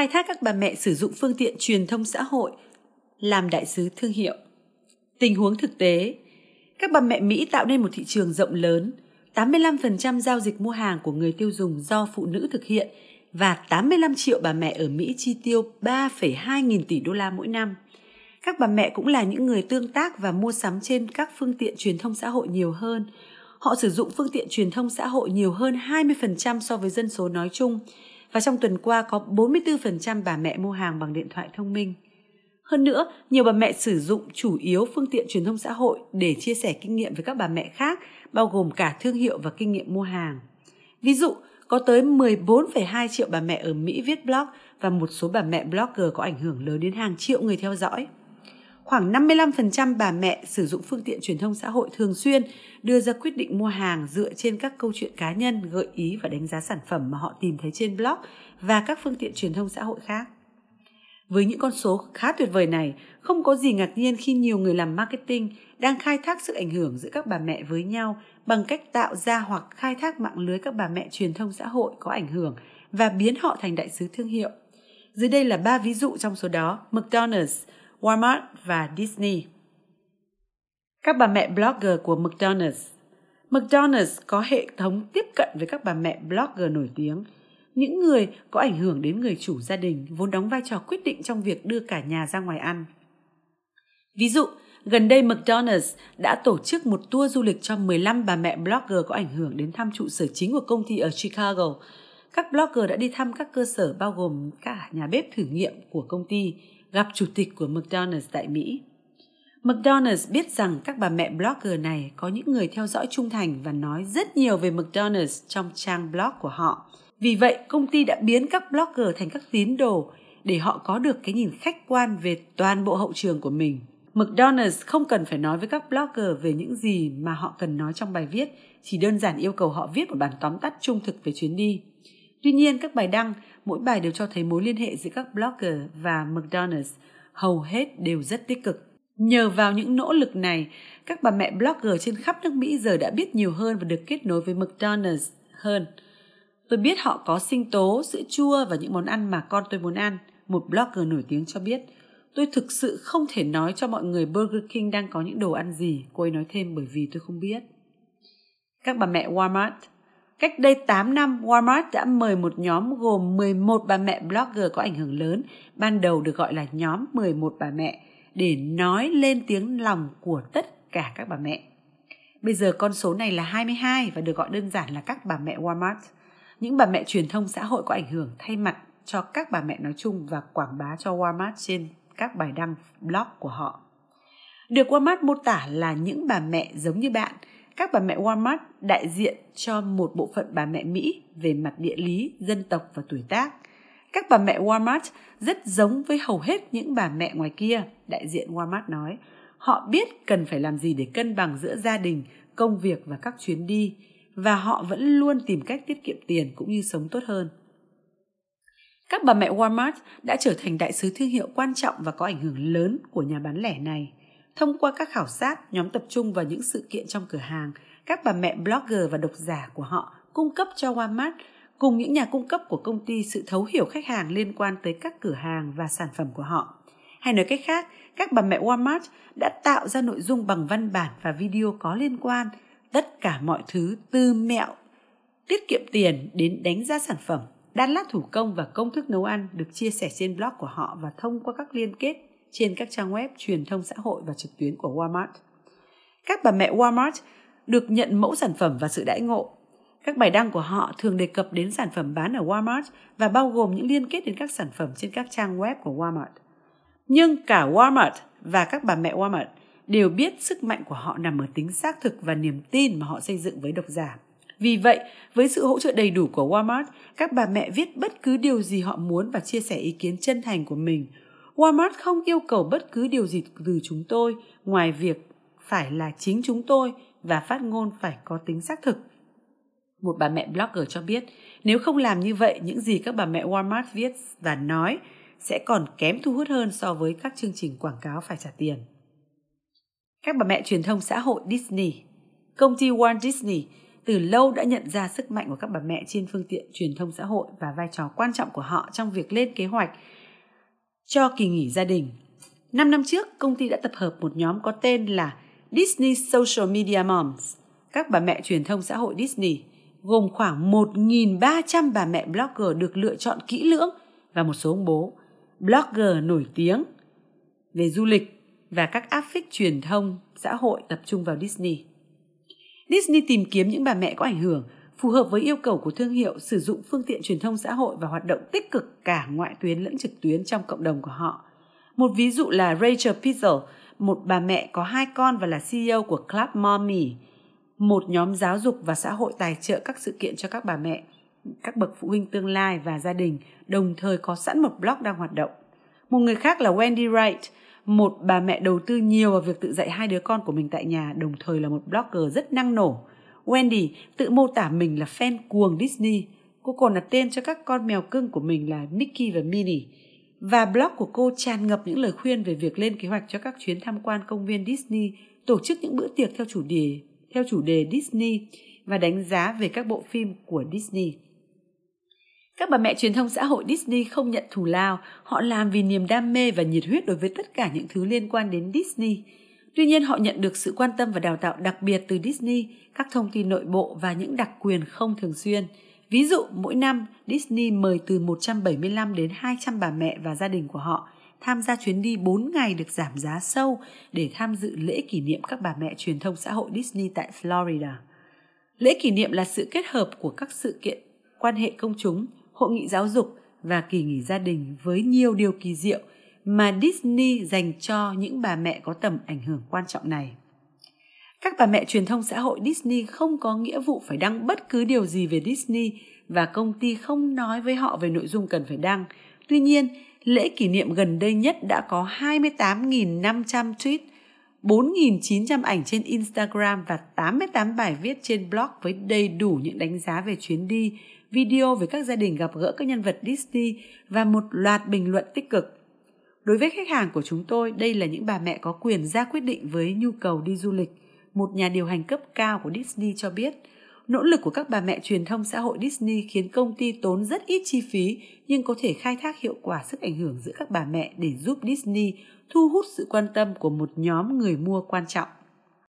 khai thác các bà mẹ sử dụng phương tiện truyền thông xã hội làm đại sứ thương hiệu. Tình huống thực tế, các bà mẹ Mỹ tạo nên một thị trường rộng lớn, 85% giao dịch mua hàng của người tiêu dùng do phụ nữ thực hiện và 85 triệu bà mẹ ở Mỹ chi tiêu 3,2 nghìn tỷ đô la mỗi năm. Các bà mẹ cũng là những người tương tác và mua sắm trên các phương tiện truyền thông xã hội nhiều hơn. Họ sử dụng phương tiện truyền thông xã hội nhiều hơn 20% so với dân số nói chung. Và trong tuần qua có 44% bà mẹ mua hàng bằng điện thoại thông minh. Hơn nữa, nhiều bà mẹ sử dụng chủ yếu phương tiện truyền thông xã hội để chia sẻ kinh nghiệm với các bà mẹ khác, bao gồm cả thương hiệu và kinh nghiệm mua hàng. Ví dụ, có tới 14,2 triệu bà mẹ ở Mỹ viết blog và một số bà mẹ blogger có ảnh hưởng lớn đến hàng triệu người theo dõi. Khoảng 55% bà mẹ sử dụng phương tiện truyền thông xã hội thường xuyên đưa ra quyết định mua hàng dựa trên các câu chuyện cá nhân, gợi ý và đánh giá sản phẩm mà họ tìm thấy trên blog và các phương tiện truyền thông xã hội khác. Với những con số khá tuyệt vời này, không có gì ngạc nhiên khi nhiều người làm marketing đang khai thác sức ảnh hưởng giữa các bà mẹ với nhau bằng cách tạo ra hoặc khai thác mạng lưới các bà mẹ truyền thông xã hội có ảnh hưởng và biến họ thành đại sứ thương hiệu. Dưới đây là ba ví dụ trong số đó: McDonald's, Walmart và Disney. Các bà mẹ blogger của McDonald's McDonald's có hệ thống tiếp cận với các bà mẹ blogger nổi tiếng – những người có ảnh hưởng đến người chủ gia đình vốn đóng vai trò quyết định trong việc đưa cả nhà ra ngoài ăn. Ví dụ, gần đây McDonald's đã tổ chức một tour du lịch cho 15 bà mẹ blogger có ảnh hưởng đến thăm trụ sở chính của công ty ở Chicago. Các blogger đã đi thăm các cơ sở bao gồm cả nhà bếp thử nghiệm của công ty, gặp chủ tịch của McDonald's tại Mỹ. McDonald's biết rằng các bà mẹ blogger này có những người theo dõi trung thành và nói rất nhiều về McDonald's trong trang blog của họ. Vì vậy, công ty đã biến các blogger thành các tín đồ để họ có được cái nhìn khách quan về toàn bộ hậu trường của mình. McDonald's không cần phải nói với các blogger về những gì mà họ cần nói trong bài viết, chỉ đơn giản yêu cầu họ viết một bản tóm tắt trung thực về chuyến đi. Tuy nhiên, các bài đăng, mỗi bài đều cho thấy mối liên hệ giữa các blogger và McDonald's hầu hết đều rất tích cực. Nhờ vào những nỗ lực này, các bà mẹ blogger trên khắp nước Mỹ giờ đã biết nhiều hơn và được kết nối với McDonald's hơn. Tôi biết họ có sinh tố, sữa chua và những món ăn mà con tôi muốn ăn. Một blogger nổi tiếng cho biết. Tôi thực sự không thể nói cho mọi người Burger King đang có những đồ ăn gì, cô ấy nói thêm bởi vì tôi không biết. Các bà mẹ Walmart Cách đây 8 năm, Walmart đã mời một nhóm gồm 11 bà mẹ blogger có ảnh hưởng lớn, ban đầu được gọi là nhóm 11 bà mẹ, để nói lên tiếng lòng của tất cả các bà mẹ. Bây giờ con số này là 22 và được gọi đơn giản là các bà mẹ Walmart những bà mẹ truyền thông xã hội có ảnh hưởng thay mặt cho các bà mẹ nói chung và quảng bá cho Walmart trên các bài đăng blog của họ. Được Walmart mô tả là những bà mẹ giống như bạn, các bà mẹ Walmart đại diện cho một bộ phận bà mẹ Mỹ về mặt địa lý, dân tộc và tuổi tác. Các bà mẹ Walmart rất giống với hầu hết những bà mẹ ngoài kia, đại diện Walmart nói. Họ biết cần phải làm gì để cân bằng giữa gia đình, công việc và các chuyến đi, và họ vẫn luôn tìm cách tiết kiệm tiền cũng như sống tốt hơn. Các bà mẹ Walmart đã trở thành đại sứ thương hiệu quan trọng và có ảnh hưởng lớn của nhà bán lẻ này. Thông qua các khảo sát, nhóm tập trung vào những sự kiện trong cửa hàng, các bà mẹ blogger và độc giả của họ cung cấp cho Walmart cùng những nhà cung cấp của công ty sự thấu hiểu khách hàng liên quan tới các cửa hàng và sản phẩm của họ. Hay nói cách khác, các bà mẹ Walmart đã tạo ra nội dung bằng văn bản và video có liên quan tất cả mọi thứ từ mẹo tiết kiệm tiền đến đánh giá sản phẩm đan lát thủ công và công thức nấu ăn được chia sẻ trên blog của họ và thông qua các liên kết trên các trang web truyền thông xã hội và trực tuyến của Walmart. Các bà mẹ Walmart được nhận mẫu sản phẩm và sự đãi ngộ. Các bài đăng của họ thường đề cập đến sản phẩm bán ở Walmart và bao gồm những liên kết đến các sản phẩm trên các trang web của Walmart. Nhưng cả Walmart và các bà mẹ Walmart đều biết sức mạnh của họ nằm ở tính xác thực và niềm tin mà họ xây dựng với độc giả. Vì vậy, với sự hỗ trợ đầy đủ của Walmart, các bà mẹ viết bất cứ điều gì họ muốn và chia sẻ ý kiến chân thành của mình. Walmart không yêu cầu bất cứ điều gì từ chúng tôi ngoài việc phải là chính chúng tôi và phát ngôn phải có tính xác thực. Một bà mẹ blogger cho biết, nếu không làm như vậy, những gì các bà mẹ Walmart viết và nói sẽ còn kém thu hút hơn so với các chương trình quảng cáo phải trả tiền. Các bà mẹ truyền thông xã hội Disney Công ty Walt Disney từ lâu đã nhận ra sức mạnh của các bà mẹ trên phương tiện truyền thông xã hội và vai trò quan trọng của họ trong việc lên kế hoạch cho kỳ nghỉ gia đình. Năm năm trước, công ty đã tập hợp một nhóm có tên là Disney Social Media Moms, các bà mẹ truyền thông xã hội Disney, gồm khoảng 1.300 bà mẹ blogger được lựa chọn kỹ lưỡng và một số ông bố, blogger nổi tiếng về du lịch và các áp phích truyền thông xã hội tập trung vào Disney. Disney tìm kiếm những bà mẹ có ảnh hưởng, phù hợp với yêu cầu của thương hiệu sử dụng phương tiện truyền thông xã hội và hoạt động tích cực cả ngoại tuyến lẫn trực tuyến trong cộng đồng của họ. Một ví dụ là Rachel Pizzle, một bà mẹ có hai con và là CEO của Club Mommy, một nhóm giáo dục và xã hội tài trợ các sự kiện cho các bà mẹ, các bậc phụ huynh tương lai và gia đình, đồng thời có sẵn một blog đang hoạt động. Một người khác là Wendy Wright, một bà mẹ đầu tư nhiều vào việc tự dạy hai đứa con của mình tại nhà, đồng thời là một blogger rất năng nổ. Wendy tự mô tả mình là fan cuồng Disney. Cô còn đặt tên cho các con mèo cưng của mình là Mickey và Minnie. Và blog của cô tràn ngập những lời khuyên về việc lên kế hoạch cho các chuyến tham quan công viên Disney, tổ chức những bữa tiệc theo chủ đề theo chủ đề Disney và đánh giá về các bộ phim của Disney. Các bà mẹ truyền thông xã hội Disney không nhận thù lao, họ làm vì niềm đam mê và nhiệt huyết đối với tất cả những thứ liên quan đến Disney. Tuy nhiên họ nhận được sự quan tâm và đào tạo đặc biệt từ Disney, các thông tin nội bộ và những đặc quyền không thường xuyên. Ví dụ, mỗi năm Disney mời từ 175 đến 200 bà mẹ và gia đình của họ tham gia chuyến đi 4 ngày được giảm giá sâu để tham dự lễ kỷ niệm các bà mẹ truyền thông xã hội Disney tại Florida. Lễ kỷ niệm là sự kết hợp của các sự kiện quan hệ công chúng, hội nghị giáo dục và kỳ nghỉ gia đình với nhiều điều kỳ diệu mà Disney dành cho những bà mẹ có tầm ảnh hưởng quan trọng này. Các bà mẹ truyền thông xã hội Disney không có nghĩa vụ phải đăng bất cứ điều gì về Disney và công ty không nói với họ về nội dung cần phải đăng. Tuy nhiên, lễ kỷ niệm gần đây nhất đã có 28.500 tweet, 4.900 ảnh trên Instagram và 88 bài viết trên blog với đầy đủ những đánh giá về chuyến đi, video về các gia đình gặp gỡ các nhân vật Disney và một loạt bình luận tích cực. Đối với khách hàng của chúng tôi, đây là những bà mẹ có quyền ra quyết định với nhu cầu đi du lịch. Một nhà điều hành cấp cao của Disney cho biết, Nỗ lực của các bà mẹ truyền thông xã hội Disney khiến công ty tốn rất ít chi phí nhưng có thể khai thác hiệu quả sức ảnh hưởng giữa các bà mẹ để giúp Disney thu hút sự quan tâm của một nhóm người mua quan trọng.